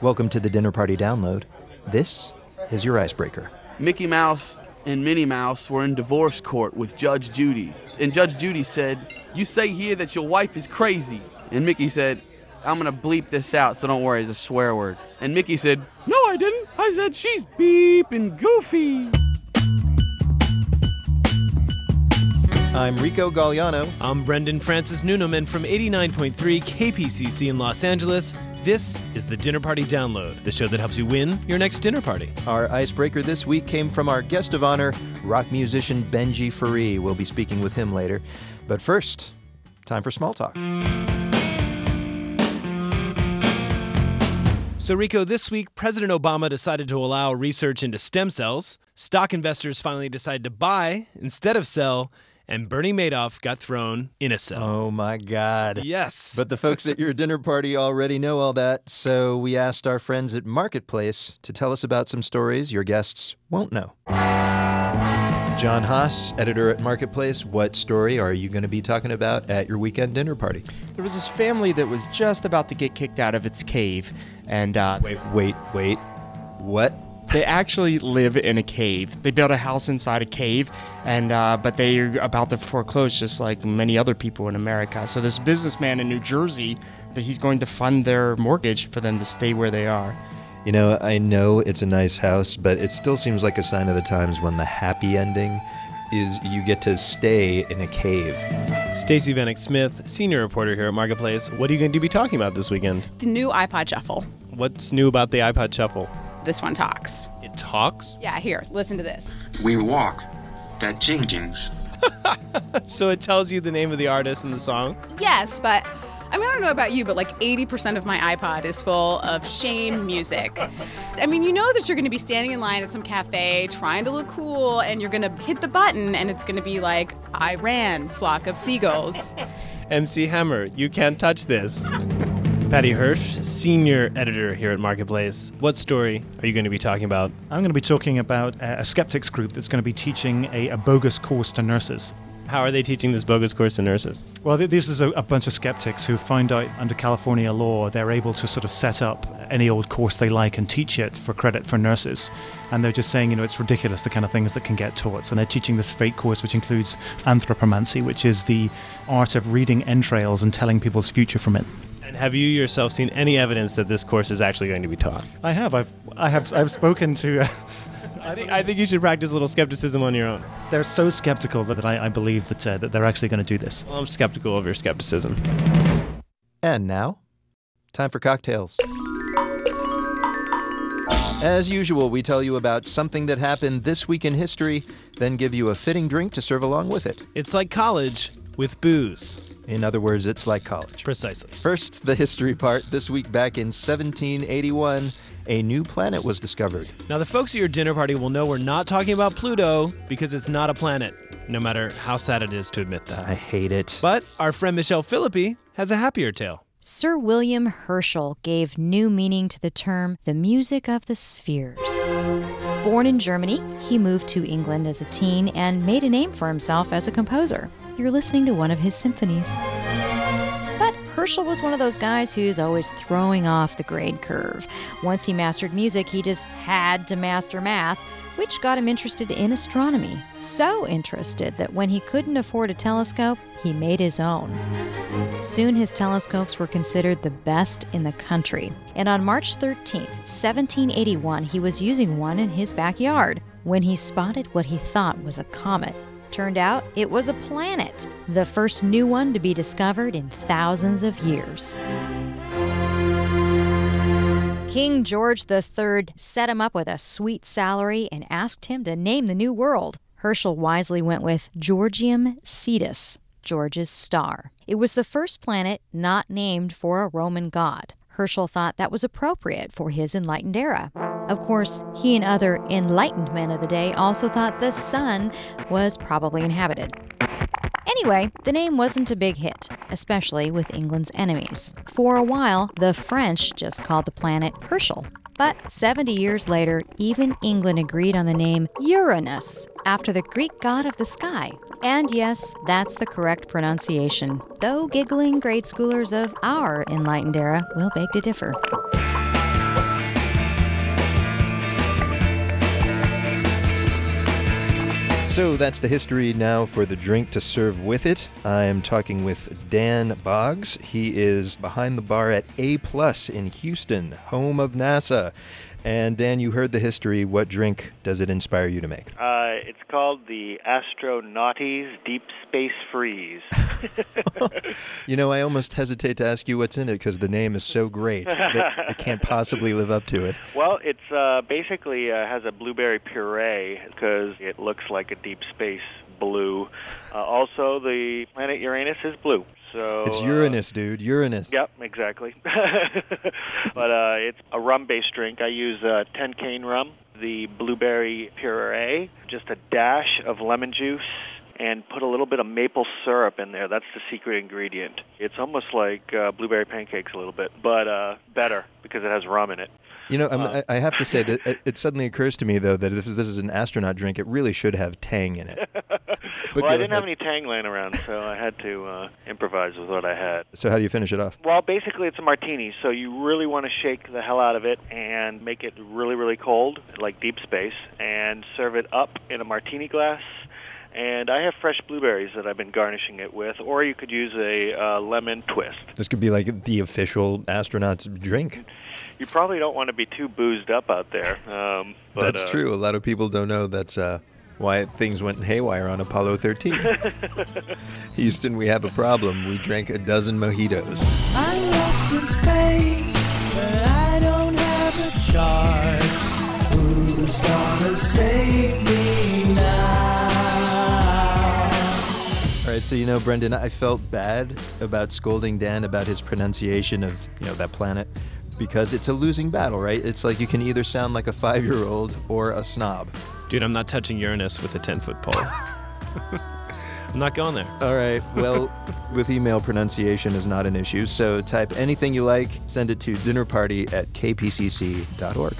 Welcome to the Dinner Party Download. This is your icebreaker. Mickey Mouse and Minnie Mouse were in divorce court with Judge Judy. And Judge Judy said, You say here that your wife is crazy. And Mickey said, I'm gonna bleep this out, so don't worry, it's a swear word. And Mickey said, No, I didn't. I said she's beep and goofy. I'm Rico Gagliano. I'm Brendan Francis Newnam from 89.3 KPCC in Los Angeles. This is the Dinner Party Download, the show that helps you win your next dinner party. Our icebreaker this week came from our guest of honor, rock musician Benjy Ferree. We'll be speaking with him later. But first, time for small talk. So, Rico, this week, President Obama decided to allow research into stem cells. Stock investors finally decided to buy instead of sell. And Bernie Madoff got thrown in a cell. Oh my God. Yes. But the folks at your dinner party already know all that, so we asked our friends at Marketplace to tell us about some stories your guests won't know. John Haas, editor at Marketplace, what story are you going to be talking about at your weekend dinner party? There was this family that was just about to get kicked out of its cave, and uh, Wait, wait, wait. What? They actually live in a cave. They built a house inside a cave, and uh, but they're about to foreclose, just like many other people in America. So this businessman in New Jersey, that he's going to fund their mortgage for them to stay where they are. You know, I know it's a nice house, but it still seems like a sign of the times when the happy ending is you get to stay in a cave. Stacey Vanek Smith, senior reporter here at Marketplace. What are you going to be talking about this weekend? The new iPod Shuffle. What's new about the iPod Shuffle? This one talks. It talks? Yeah, here, listen to this. we walk that jing jings. So it tells you the name of the artist and the song? Yes, but I mean, I don't know about you, but like 80% of my iPod is full of shame music. I mean, you know that you're going to be standing in line at some cafe trying to look cool, and you're going to hit the button, and it's going to be like, I ran, flock of seagulls. MC Hammer, you can't touch this. Patty Hirsch, senior editor here at Marketplace. What story are you going to be talking about? I'm going to be talking about a skeptics group that's going to be teaching a, a bogus course to nurses. How are they teaching this bogus course to nurses? Well, th- this is a, a bunch of skeptics who find out under California law they're able to sort of set up any old course they like and teach it for credit for nurses. And they're just saying, you know, it's ridiculous the kind of things that can get taught. So they're teaching this fake course, which includes anthropomancy, which is the art of reading entrails and telling people's future from it. And have you yourself seen any evidence that this course is actually going to be taught? I have. I've, I have. I've spoken to. Uh, I think, I think you should practice a little skepticism on your own. they're so skeptical that, I, I believe that uh, that they're actually going to do this. Well, I'm skeptical of your skepticism. And now, time for cocktails. As usual, we tell you about something that happened this week in history, then give you a fitting drink to serve along with it. It's like college with booze. In other words, it's like college. Precisely. First, the history part. This week back in 1781, a new planet was discovered. Now, the folks at your dinner party will know we're not talking about Pluto because it's not a planet, no matter how sad it is to admit that. I hate it. But our friend Michelle Philippi has a happier tale. Sir William Herschel gave new meaning to the term the music of the spheres. Born in Germany, he moved to England as a teen and made a name for himself as a composer. You're listening to one of his symphonies. But Herschel was one of those guys who's always throwing off the grade curve. Once he mastered music, he just had to master math, which got him interested in astronomy. So interested that when he couldn't afford a telescope, he made his own. Soon his telescopes were considered the best in the country. And on March 13, 1781, he was using one in his backyard when he spotted what he thought was a comet. Turned out it was a planet, the first new one to be discovered in thousands of years. King George III set him up with a sweet salary and asked him to name the new world. Herschel wisely went with Georgium Sidus, George's star. It was the first planet not named for a Roman god. Herschel thought that was appropriate for his enlightened era. Of course, he and other enlightened men of the day also thought the sun was probably inhabited. Anyway, the name wasn't a big hit, especially with England's enemies. For a while, the French just called the planet Herschel. But 70 years later, even England agreed on the name Uranus, after the Greek god of the sky. And yes, that's the correct pronunciation, though giggling grade schoolers of our enlightened era will beg to differ. So that's the history now for the drink to serve with it. I'm talking with Dan Boggs. He is behind the bar at A Plus in Houston, home of NASA. And Dan, you heard the history. What drink does it inspire you to make? Uh, it's called the Astronauties Deep Space Freeze. You know, I almost hesitate to ask you what's in it because the name is so great that I can't possibly live up to it. well, it's uh, basically uh, has a blueberry puree because it looks like a deep space blue. Uh, also, the planet Uranus is blue. So It's uh, Uranus, dude. Uranus. Yep, exactly. but uh, it's a rum-based drink. I use uh, 10 cane rum, the blueberry puree, just a dash of lemon juice, and put a little bit of maple syrup in there. That's the secret ingredient. It's almost like uh, blueberry pancakes a little bit, but uh, better because it has rum in it. You know, I'm, I I have to say that it, it suddenly occurs to me, though, that if this is an astronaut drink, it really should have tang in it. But well, I didn't have any tang laying around, so I had to uh, improvise with what I had. So, how do you finish it off? Well, basically, it's a martini, so you really want to shake the hell out of it and make it really, really cold, like deep space, and serve it up in a martini glass. And I have fresh blueberries that I've been garnishing it with, or you could use a uh, lemon twist. This could be like the official astronaut's drink. You probably don't want to be too boozed up out there. Um, but, That's uh, true. A lot of people don't know that's uh, why things went haywire on Apollo 13. Houston, we have a problem. We drank a dozen mojitos. I'm lost in space, but I don't have a chart. Who's gonna save me right, so you know, Brendan, I felt bad about scolding Dan about his pronunciation of, you know, that planet because it's a losing battle, right? It's like you can either sound like a five year old or a snob. Dude, I'm not touching Uranus with a 10 foot pole. I'm not going there. All right, well, with email, pronunciation is not an issue, so type anything you like, send it to dinnerparty at kpcc.org.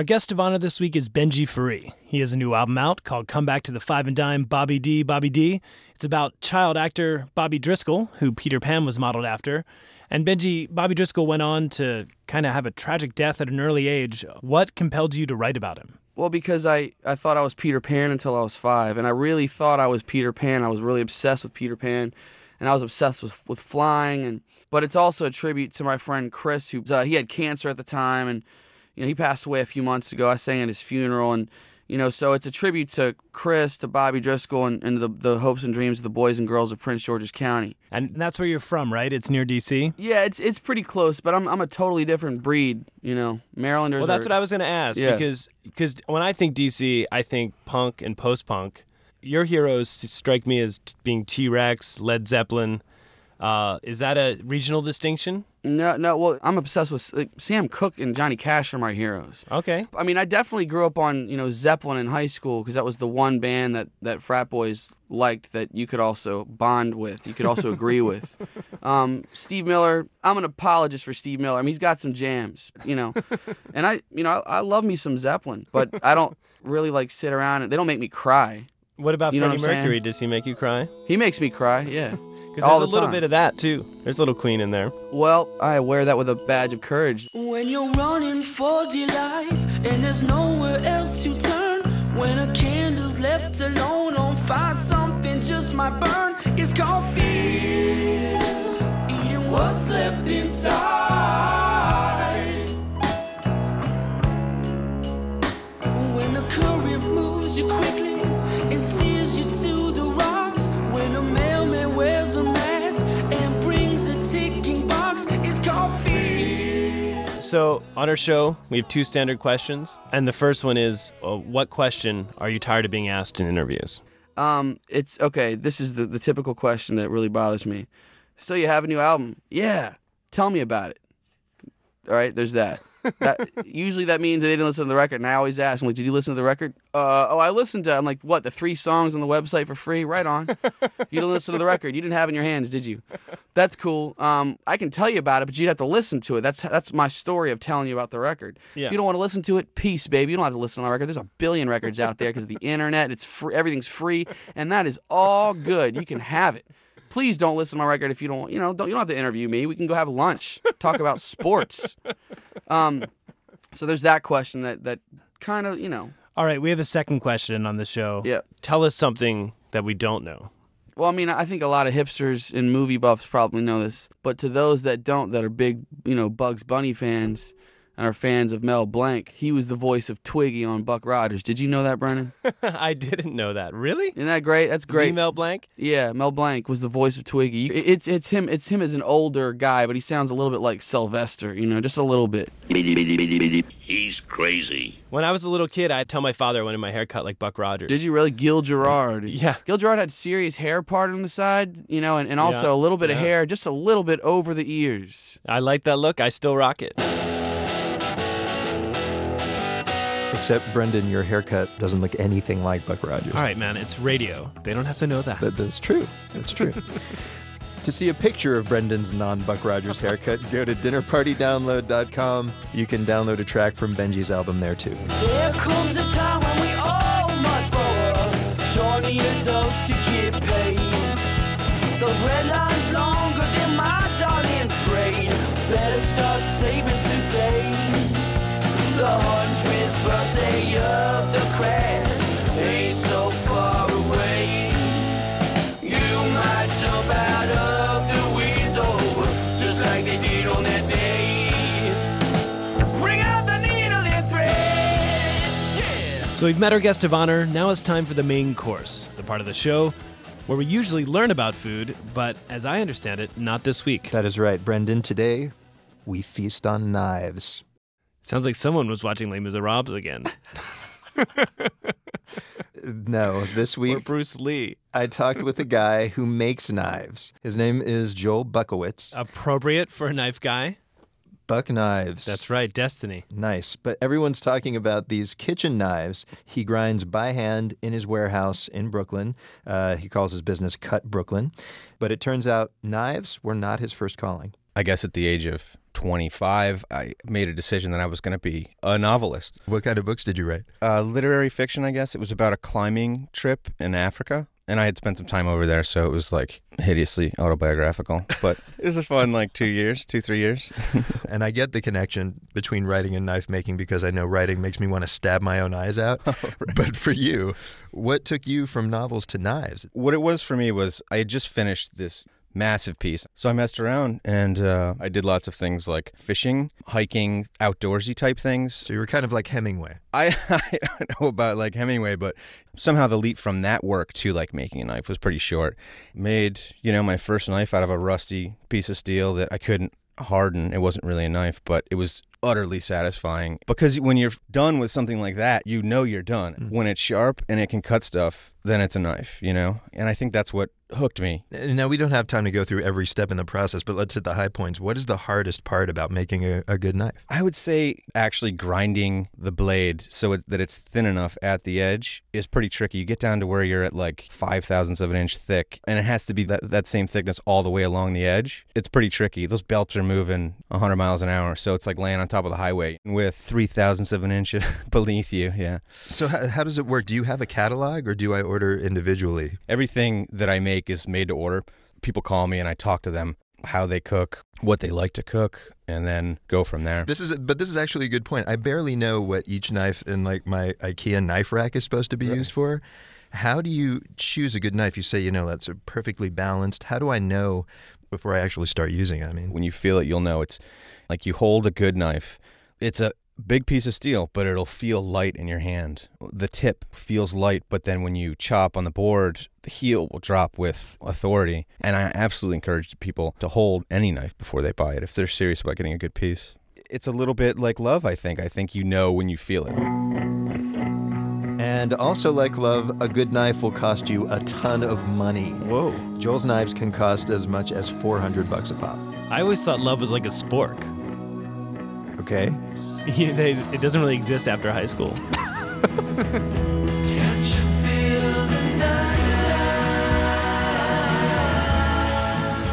Our guest of honor this week is Benjy Ferree. He has a new album out called Come Back to the Five and Dime Bobby Dee, Bobby Dee. It's about child actor Bobby Driscoll, who Peter Pan was modeled after. And Benjy, Bobby Driscoll went on to kind of have a tragic death at an early age. What compelled you to write about him? Well, because I, I thought I was Peter Pan until I was five, and I really thought I was Peter Pan. I was really obsessed with Peter Pan, and I was obsessed with, with flying. And but it's also a tribute to my friend Chris, who uh, he had cancer at the time, and you know he passed away a few months ago. I sang at his funeral, and you know so it's a tribute to Chris, to Bobby Driscoll, and, and the the hopes and dreams of the boys and girls of Prince George's County. And that's where you're from, right? It's near D.C.? Yeah, it's it's pretty close, but I'm I'm a totally different breed. You know, Marylanders. Well, that's are- what I was going to ask Yeah. because because when I think DC, I think punk and post punk. Your heroes strike me as being T Rex, Led Zeppelin. Uh, is that a regional distinction? No, no. Well, I'm obsessed with like, Sam Cooke and Johnny Cash are my heroes. Okay. I mean, I definitely grew up on you know Zeppelin in high school because that was the one band that that frat boys liked that you could also bond with. You could also agree with. Um, Steve Miller. I'm an apologist for Steve Miller. I mean, he's got some jams, you know, and I, you know, I, I love me some Zeppelin, but I don't really like sit around and they don't make me cry. What about You know Freddie what I'm saying? Mercury? Does he make you cry? He makes me cry. Yeah. Because All there's the a little time. bit of that too. There's a little Queen in there. Well, I wear that with a badge of courage. When you're running for dear life and there's nowhere else to turn, when a candle's left alone on fire, something just might burn. It's called fear, So on our show, we have two standard questions, and the first one is, uh, "What question are you tired of being asked in interviews?" Um, it's okay. This is the, the typical question that really bothers me. So you have a new album? Yeah. Tell me about it. All right, there's that. That usually that means they didn't listen to the record, and I always ask, I'm like, "Did you listen to the record?" Uh, oh, I listened to. I'm like, "What? The three songs on the website for free? Right on. you didn't listen to the record. You didn't have it in your hands, did you? That's cool. Um, I can tell you about it, but you'd have to listen to it. That's that's my story of telling you about the record. Yeah. If you don't want to listen to it, peace, baby. You don't have to listen to my record. There's a billion records out there because of the internet. It's free. Everything's free, and that is all good. You can have it. Please don't listen to my record if you don't. You know, don't you don't have to interview me. We can go have lunch, talk about sports. Um, so there's that question that that kind of you know. All right, we have a second question on the show. Yeah. Tell us something that we don't know. Well, I mean, I think a lot of hipsters and movie buffs probably know this, but to those that don't, that are big, you know, Bugs Bunny fans and are fans of Mel Blanc, he was the voice of Twiki on Buck Rogers. Did you know that, Brendan? I didn't know that. Really? Isn't that great? That's great. Mel Blanc? Yeah, Mel Blanc was the voice of Twiki. It's it's him. It's him as an older guy, but he sounds a little bit like Sylvester. You know, just a little bit. He's crazy. When I was a little kid, I'd tell my father I wanted my hair cut like Buck Rogers. Did you really? Gil Gerard. Yeah. Gil Gerard had serious hair part on the side, you know, and, and also Yeah, a little bit of hair, just a little bit over the ears. I like that look. I still rock it. Except, Brendan, your haircut doesn't look anything like Buck Rogers. All right, man, it's radio. They don't have to know that. That, that's true. That's true. to see a picture of Brendan's non Buck Rogers haircut, go to dinnerpartydownload.com. You can download a track from Benjy's album there too. There comes a time when we all must grow up. Join the adults to get paid. The red line's birthday of the crash ain't so far away. You might jump out of the window just like they did on that day. Bring out the needle and thread. Yeah. So we've met our guest of honor. Now it's time for the main course, the part of the show where we usually learn about food, but as I understand it, not this week. That is right, Brendan. Today, we feast on knives. Sounds like someone was watching Les Miserables again. No, this or week Bruce Lee. I talked with a guy who makes knives. His name is Joel Bukiewicz. Appropriate for a knife guy. Buck Knives. That's right, Destiny. Nice. But everyone's talking about these kitchen knives he grinds by hand in his warehouse in Brooklyn. Uh, he calls his business Cut Brooklyn. But it turns out knives were not his first calling. I guess at the age of 25, I made a decision that I was going to be a novelist. What kind of books did you write? Uh, literary fiction, I guess. It was about a climbing trip in Africa. And I had spent some time over there, so it was like hideously autobiographical. But it was a fun, like, two years, two, three years. And I get the connection between writing and knife making because I know writing makes me want to stab my own eyes out. But for you, what took you from novels to knives? what it was for me was I had just finished this massive piece. So I messed around and uh, I did lots of things like fishing, hiking, outdoorsy type things. So you were kind of like Hemingway. I, I don't know about like Hemingway, but somehow the leap from that work to like making a knife was pretty short. Made, you know, my first knife out of a rusty piece of steel that I couldn't harden. It wasn't really a knife, but it was utterly satisfying because when you're done with something like that, you know you're done. When it's sharp and it can cut stuff, then it's a knife, you know? And I think that's what hooked me. Now, we don't have time to go through every step in the process, but let's hit the high points. What is the hardest part about making a, a good knife? I would say actually grinding the blade so it, that it's thin enough at the edge is pretty tricky. You get down to where you're at like five thousandths of an inch thick, and it has to be that, that same thickness all the way along the edge. It's pretty tricky. Those belts are moving 100 miles an hour, so it's like laying on top of the highway with three thousandths of an inch beneath you. Yeah. So, how, how does it work? Do you have a catalog or do I order individually? Everything that I make is made to order. People call me and I talk to them how they cook, what they like to cook, and then go from there. This is, but this is actually a good point. I barely know what each knife in like my IKEA knife rack is supposed to be used for. How do you choose a good knife? You say, you know, that's a perfectly balanced. How do I know before I actually start using it? I mean, when you feel it, you'll know. It's like you hold a good knife. It's a big piece of steel, but it'll feel light in your hand. The tip feels light, but then when you chop on the board, the heel will drop with authority. And I absolutely encourage people to hold any knife before they buy it if they're serious about getting a good piece. It's a little bit like love, I think. I think you know when you feel it. And also, like love, a good knife will cost you a ton of money. Whoa. Joel's knives can cost as much as 400 bucks a pop. I always thought love was like a spork. Okay. Yeah, they, it doesn't really exist after high school.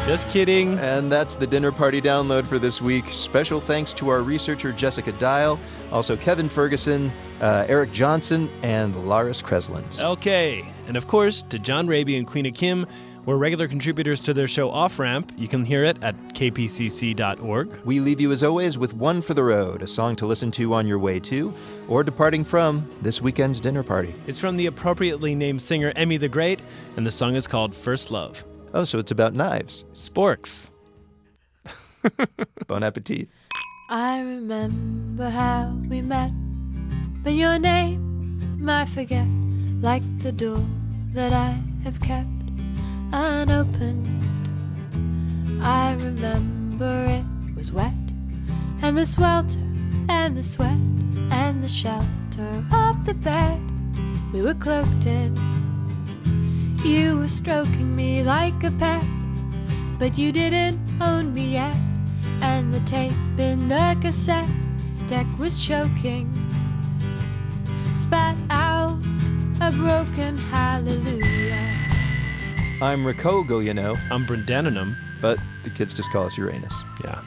Just kidding. And that's the dinner party download for this week. Special thanks to our researcher Jessica Dial, also Kevin Ferguson, uh, Eric Johnson, and Laris Kreslins. Okay. And of course, to John Rabe and Queena Kim, We're regular contributors to their show Off Ramp. You can hear it at kpcc.org. We leave you, as always, with One for the Road, a song to listen to on your way to or departing from this weekend's dinner party. It's from the appropriately named singer Emmy the Great, and the song is called First Love. Oh, so it's about knives. Sporks. bon appetit. I remember how we met, but your name I forget, like the door that I have kept unopened. I remember it was wet, and the swelter, and the sweat, and the shelter of the bed we were cloaked in. You were stroking me like a pet, but you didn't own me yet, and the tape in the cassette deck was choking. Spat out a broken hallelujah. I'm Rico Gagliano. I'm Brendanum. But the kids just call us Uranus. Yeah.